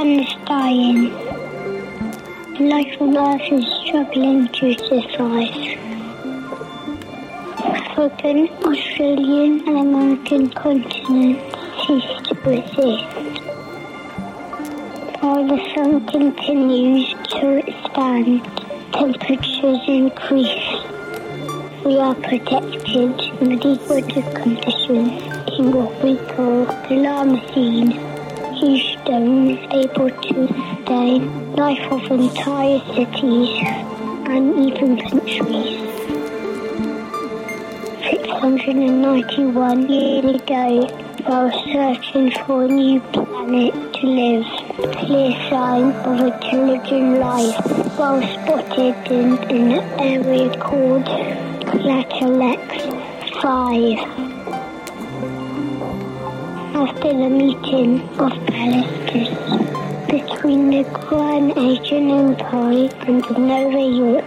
dying. Life on Earth is struggling to survive. African, Australian and American continents cease to exist. While the sun continues to expand, temperatures increase. We are protected from these weather conditions in what we call the Lama-Cene. These stones able to sustain life of entire cities and even countries. 691 years ago, while searching for a new planet to live, clear sign of intelligent life was spotted in an area called Clatalux 5. After the meeting of Palestus between the Grand Asian Empire and the Nova York,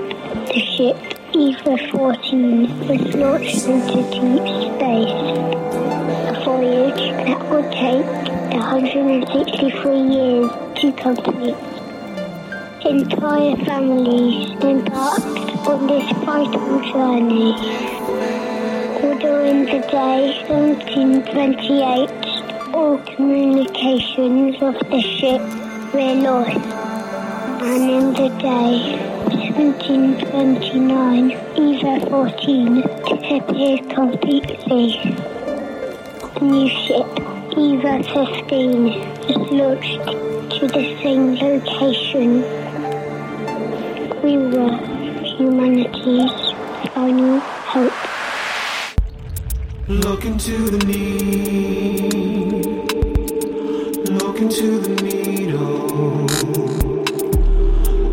the ship Eva 14 was launched into deep space. A voyage that would take 163 years to complete. Entire families embarked on this vital journey. In the day 1728, all communications of the ship were lost. And in the day 1729, Eva 14 disappeared completely. A new ship, Eva 15, was launched to the same location. We were humanity's final hope. Look into the need. Look into the needle.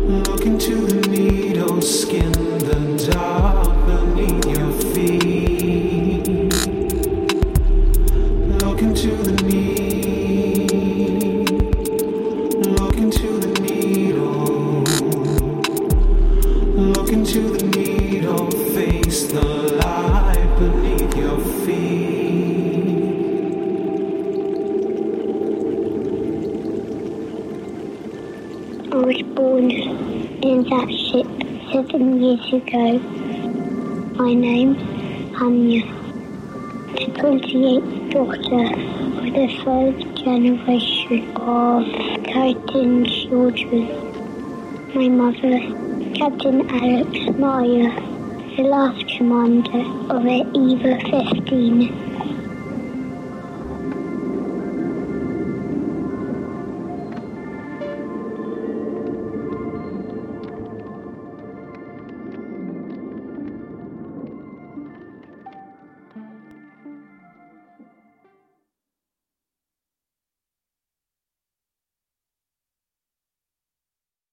Look into the needle. Skin the dark beneath in that ship seven years ago. My name, Anya. The 28th daughter of the third generation of Titan children. My mother, Captain Alex Meyer, the last commander of the Eva 15.